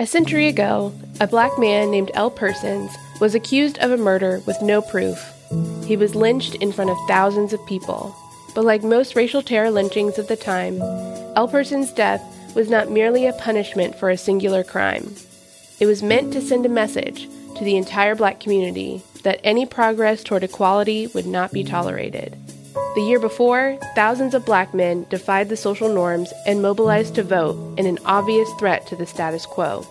A century ago, a black man named Ell Persons was accused of a murder with no proof. He was lynched in front of thousands of people. But like most racial terror lynchings of the time, Ell Persons' death was not merely a punishment for a singular crime. It was meant to send a message to the entire black community that any progress toward equality would not be tolerated. The year before, thousands of black men defied the social norms and mobilized to vote in an obvious threat to the status quo.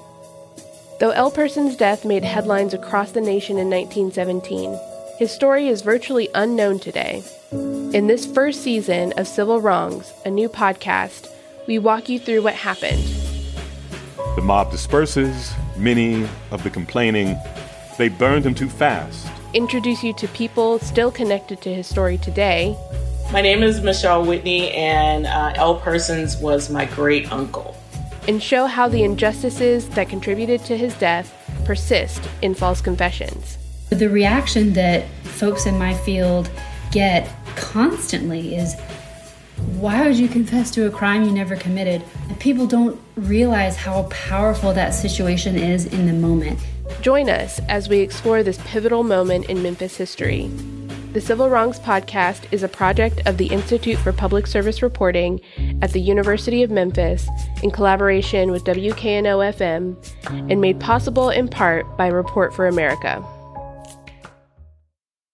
Though Ell Persons' death made headlines across the nation in 1917, his story is virtually unknown today. In this first season of Civil Wrongs, a new podcast, we walk you through what happened. The mob disperses, many of the complaining, they burned him too fast introduce you to people still connected to his story today. My name is Michelle Whitney, and uh, Ell Persons was my great uncle. And show how the injustices that contributed to his death persist in false confessions. The reaction that folks in my field get constantly is why would you confess to a crime you never committed? And people don't realize how powerful that situation is in the moment. Join us as we explore this pivotal moment in Memphis history. The Civil Wrongs Podcast is a project of the Institute for Public Service Reporting at the University of Memphis in collaboration with WKNO FM and made possible in part by Report for America.